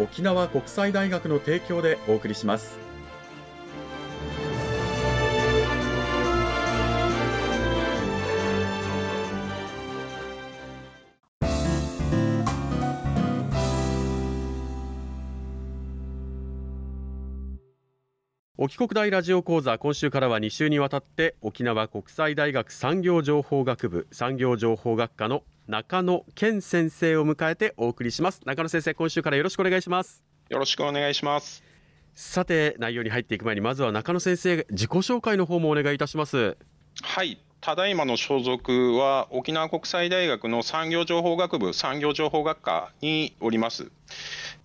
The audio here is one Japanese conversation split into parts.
沖縄国際大学の提供でお送りします。沖国大ラジオ講座今週からは2週にわたって沖縄国際大学産業情報学部産業情報学科の中野健先生を迎えてお送りします。中野先生今週からよろしくお願いします。よろしくお願いします。さて内容に入っていく前にまずは中野先生自己紹介の方もお願いいたします。はい。ただいまの所属は沖縄国際大学の産業情報学部産業情報学科におります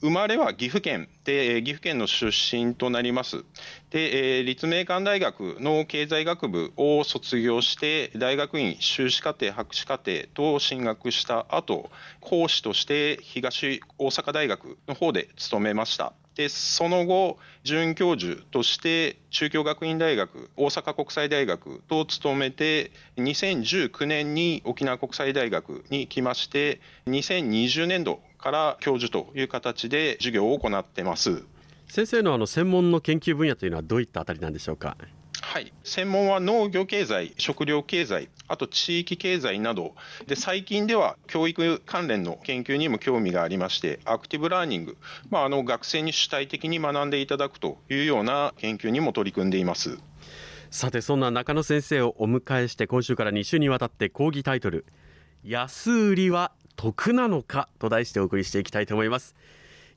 生まれは岐阜県で、岐阜県の出身となります。で、立命館大学の経済学部を卒業して、大学院修士課程、博士課程と進学した後、講師として東大阪大学の方で勤めました。で、その後、准教授として中京学院大学、大阪国際大学と勤めて、2019年に沖縄国際大学に来まして、2020年度から教授という形で授業を行ってます。先生のあの専門の研究分野というのはどういったあたりなんでしょうか？はい、専門は農業経済、食料経済、あと地域経済など。で、最近では教育関連の研究にも興味がありまして、アクティブラーニング、まあ、あの学生に主体的に学んでいただくというような研究にも取り組んでいます。さて、そんな中野先生をお迎えして、今週から2週にわたって講義タイトル、安売りは得なのかと題してお送りしていきたいと思います。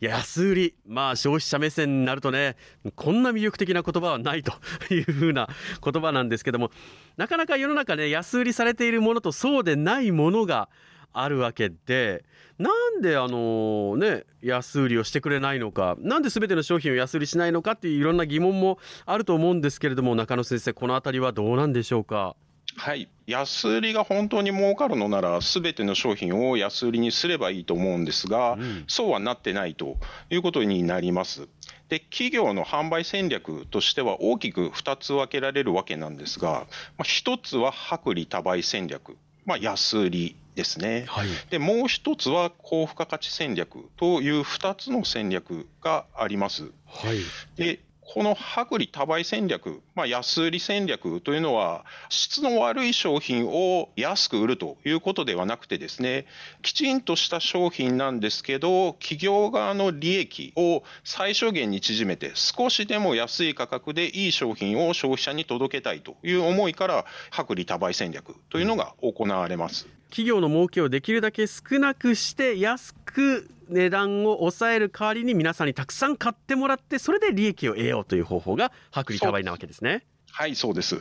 安売りまあ消費者目線になるとねこんな魅力的な言葉はないというふうな言葉なんですけどもなかなか世の中ね安売りされているものとそうでないものがあるわけでなんであのね安売りをしてくれないのかなんで全ての商品を安売りしないのかっていういろんな疑問もあると思うんですけれども中野先生この辺りはどうなんでしょうか？はい、安売りが本当に儲かるのなら、すべての商品を安売りにすればいいと思うんですが、うん、そうはなってないということになります。で企業の販売戦略としては大きく2つ分けられるわけなんですが、まあ、1つは薄利多売戦略、まあ、安売りですね、はい、でもう1つは高付加価値戦略という2つの戦略があります。はい、でこの薄利多売戦略、まあ、安売り戦略というのは、質の悪い商品を安く売るということではなくてですね、きちんとした商品なんですけど、企業側の利益を最小限に縮めて、少しでも安い価格でいい商品を消費者に届けたいという思いから、薄利多売戦略というのが行われます。企業の儲けをできるだけ少なくして安く値段を抑える代わりに皆さんにたくさん買ってもらってそれで利益を得ようという方法が薄利多売なわけですね。はいそうです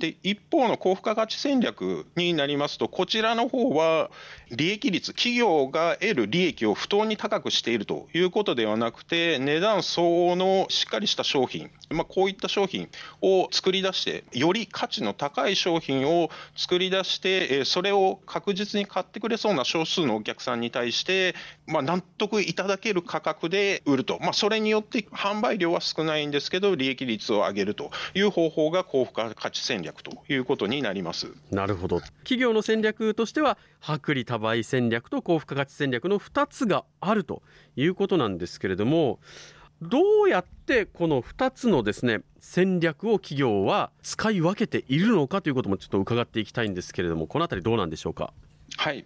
で一方の高付加価値戦略になりますと、こちらの方は利益率、企業が得る利益を不当に高くしているということではなくて、値段相応のしっかりした商品、まあ、こういった商品を作り出して、より価値の高い商品を作り出して、それを確実に買ってくれそうな少数のお客さんに対して、まあ、納得いただける価格で売ると、まあ、それによって販売量は少ないんですけど、利益率を上げるという方法が高付加価値戦略。略ということになります。なるほど。企業の戦略としては薄利多売戦略と高付加価値戦略の2つがあるということなんですけれどもどうやってこの2つのですね戦略を企業は使い分けているのかということもちょっと伺っていきたいんですけれどもこの辺りどうなんでしょうか？はい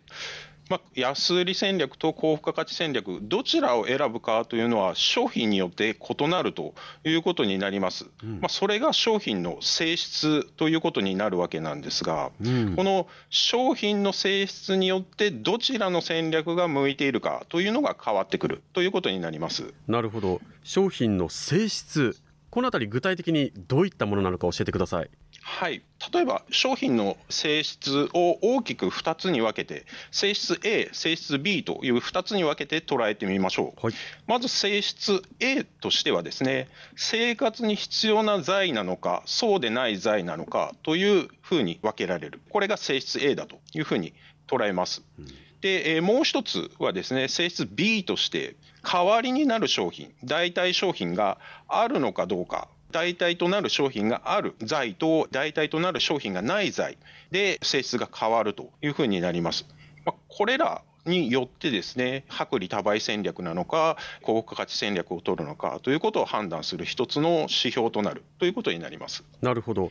まあ、安売り戦略と高付加価値戦略、どちらを選ぶかというのは、商品によって異なるということになります。うん、まあ、それが商品の性質ということになるわけなんですが、うん、この商品の性質によって、どちらの戦略が向いているかというのが変わってくるということになります。なるほど。商品の性質、このあたり、具体的にどういったものなのか教えてください。はい、例えば商品の性質を大きく2つに分けて、性質 A、性質 B という2つに分けて捉えてみましょう。はい、まず性質 A としてはですね、生活に必要な財なのか、そうでない財なのかというふうに分けられる。これが性質 A だというふうに捉えます。うんで、えー、もう一つはですね、性質 B として、代わりになる商品、代替商品があるのかどうか代替となる商品がある財と代替となる商品がない財で性質が変わるというふうになります。まあ、これらによってですね、薄利多売戦略なのか、高付加価値戦略を取るのかということを判断する一つの指標となるということになります。なるほど。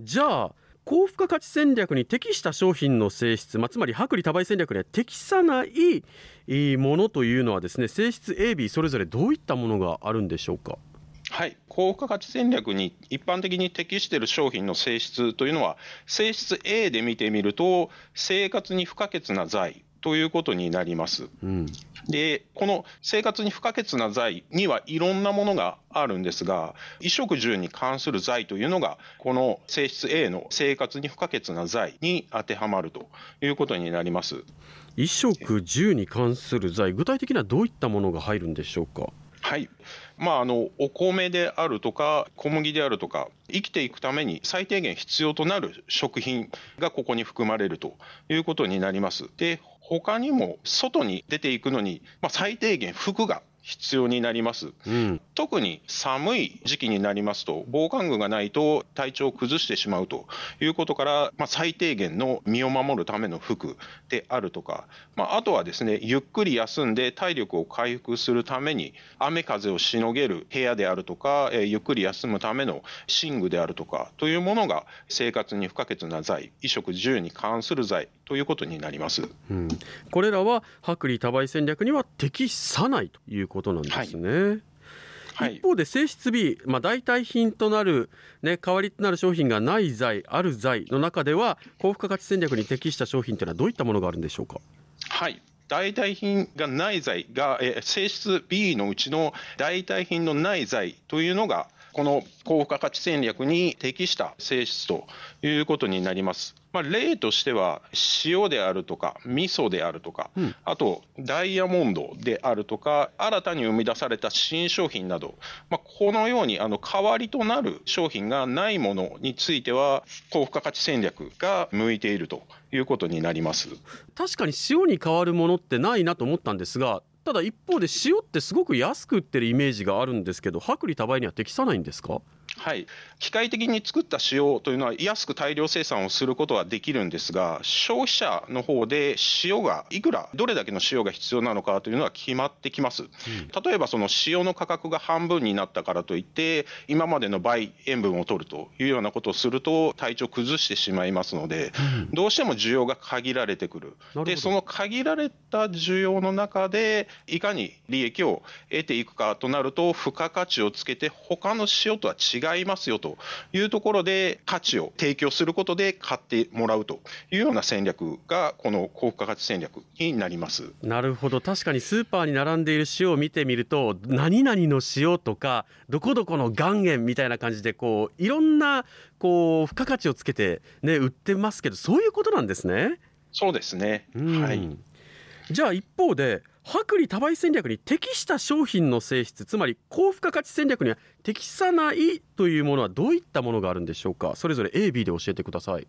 じゃあ、高付加価値戦略に適した商品の性質、まあ、つまり薄利多売戦略には適さないものというのはですね、性質 A、B それぞれどういったものがあるんでしょうか？はい、高付加価値戦略に一般的に適している商品の性質というのは、性質 A で見てみると、生活に不可欠な財ということになります。うん、で、この生活に不可欠な財にはいろんなものがあるんですが、衣食住に関する財というのが、この性質 A の生活に不可欠な財に当てはまるということになります。衣食住に関する財、具体的にはどういったものが入るんでしょうか？はい。まあ、あの、お米であるとか、小麦であるとか、生きていくために最低限必要となる食品がここに含まれるということになります。で、他にも外に出ていくのに、まあ、最低限服が必要になります、うん、特に寒い時期になりますと、防寒具がないと体調を崩してしまうということから、まあ、最低限の身を守るための服であるとか、まあ、あとはですね、ゆっくり休んで体力を回復するために、雨風をしのげる部屋であるとか、えー、ゆっくり休むための寝具であるとかというものが生活に不可欠な財、衣食住に関する財ということになります、うん、これらは薄利多売戦略には適さないということなんですね。はい、一方で性質 B、まあ、代替品となる、ね、代わりとなる商品がない財、ある財の中では、高付加価値戦略に適した商品というのは、どういったものがあるんでしょうか？はい代替品がない財が、え性質 B のうちの代替品のない財というのが、この高付加価値戦略に適した性質ということになります。まあ、例としては、塩であるとか、味噌であるとか、うん、あと、ダイヤモンドであるとか、新たに生み出された新商品など、まあ、このように、あの、代わりとなる商品がないものについては、高付加価値戦略が向いているということになります。確かに塩に代わるものってないなと思ったんですが、ただ一方で塩ってすごく安く売ってるイメージがあるんですけど薄利多売には適さないんですか？はい、機械的に作った塩というのは安く大量生産をすることはできるんですが消費者の方で塩がいくらどれだけの塩が必要なのかというのは決まってきます、うん、例えばその塩の価格が半分になったからといって今までの倍塩分を取るというようなことをすると体調を崩してしまいますので、うん、どうしても需要が限られてくる。でその限られた需要の中でいかに利益を得ていくかとなると付加価値をつけて他の塩とは違いますよというところで価値を提供することで買ってもらうというような戦略がこの高付加価値戦略になります。なるほど。確かにスーパーに並んでいる塩を見てみると何々の塩とかどこどこの岩塩みたいな感じでこういろんなこう付加価値をつけてね売ってますけどそういうことなんですね。そうですね、はい、じゃあ一方で薄利多売戦略に適した商品の性質つまり高付加価値戦略には適さないというものはどういったものがあるんでしょうか？それぞれ A、B で教えてください。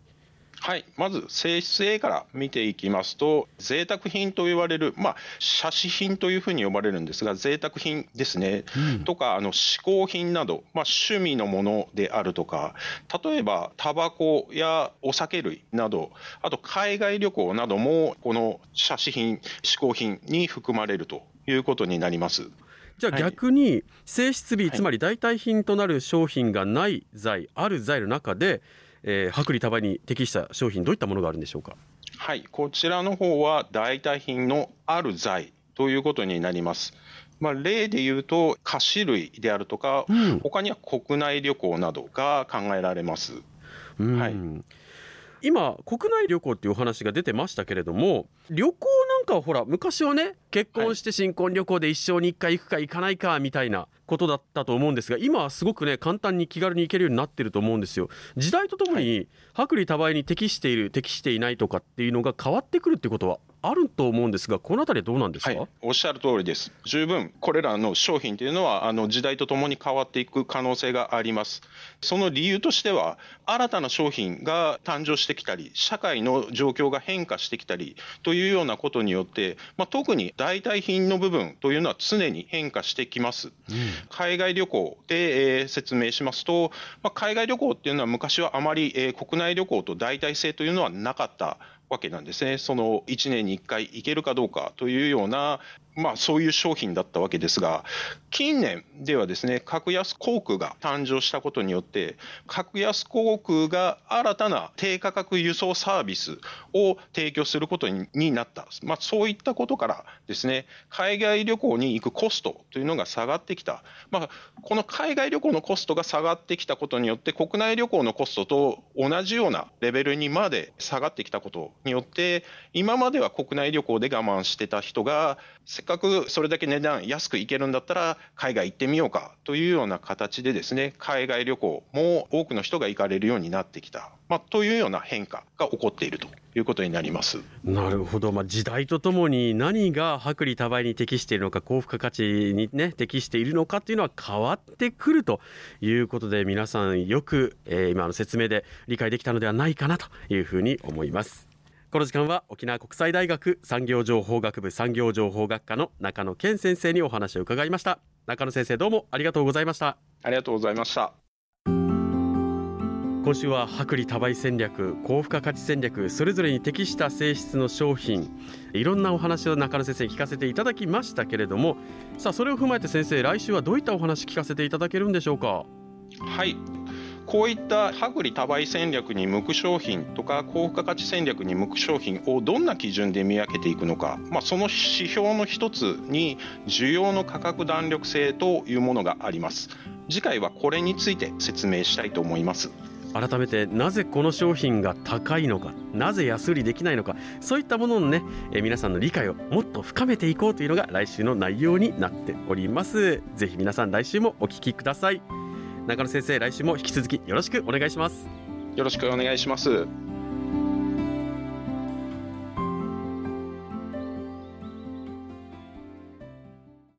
はい、まず性質 A から見ていきますと、贅沢品と言われる、まあ、写真品というふうに呼ばれるんですが、贅沢品ですね、うん、とか、あの嗜好品など、まあ、趣味のものであるとか、例えばタバコやお酒類など、あと海外旅行なども、この写真品、嗜好品に含まれるということになります。じゃあ逆に、性質 B、つまり代替品となる商品がない財、ある財の中で、えー、薄利多売に適した商品どういったものがあるんでしょうか？はい、こちらの方は代替品のある財ということになります。まあ、例で言うと、菓子類であるとか、うん、他には国内旅行などが考えられます。はい今国内旅行っていうお話が出てましたけれども旅行なんかはほら昔はね結婚して新婚旅行で一生に一回行くか行かないかみたいなことだったと思うんですが今はすごくね簡単に気軽に行けるようになってると思うんですよ。時代とともに薄利多売に適している適していないとかっていうのが変わってくるってことはあると思うんですが、このあたりどうなんですか、はい、おっしゃる通りです。十分、これらの商品というのは、あの時代とともに変わっていく可能性があります。その理由としては、新たな商品が誕生してきたり、社会の状況が変化してきたりというようなことによって、まあ、特に代替品の部分というのは常に変化してきます。うん、海外旅行で、えー、説明しますと、まあ、海外旅行っていうのは昔はあまり、えー、国内旅行と代替性というのはなかったわけなんですね。その1年に1回行けるかどうかというようなまあ、そういう商品だったわけですが、近年ではですね、格安航空が誕生したことによって、格安航空が新たな低価格輸送サービスを提供することになった。まあ、そういったことからですね、海外旅行に行くコストというのが下がってきた。まあ、この海外旅行のコストが下がってきたことによって、国内旅行のコストと同じようなレベルにまで下がってきたことによって、今までは国内旅行で我慢してた人が、せっかくそれだけ値段安く行けるんだったら海外行ってみようかというような形でですね海外旅行も多くの人が行かれるようになってきた、まあ、というような変化が起こっているということになりますなるほど、まあ、時代とともに何が薄利多売に適しているのか高付加価値に、ね、適しているのかというのは変わってくるということで皆さんよく、えー、今の説明で理解できたのではないかなというふうに思います。この時間は沖縄国際大学産業情報学部産業情報学科の中野健先生にお話を伺いました。中野先生どうもありがとうございました。ありがとうございました。今週は薄利多売戦略高付加価値戦略それぞれに適した性質の商品いろんなお話を中野先生に聞かせていただきましたけれどもさあそれを踏まえて先生来週はどういったお話聞かせていただけるんでしょうか？はいこういった薄利多売戦略に向く商品とか高付加価値戦略に向く商品をどんな基準で見分けていくのか、まあ、その指標の一つに需要の価格弾力性というものがあります。次回はこれについて説明したいと思います。改めてなぜこの商品が高いのかなぜ安売りできないのかそういったもののね、え皆さんの理解をもっと深めていこうというのが来週の内容になっております。ぜひ皆さん来週もお聞きください。中野先生来週も引き続きよろしくお願いします。よろしくお願いします。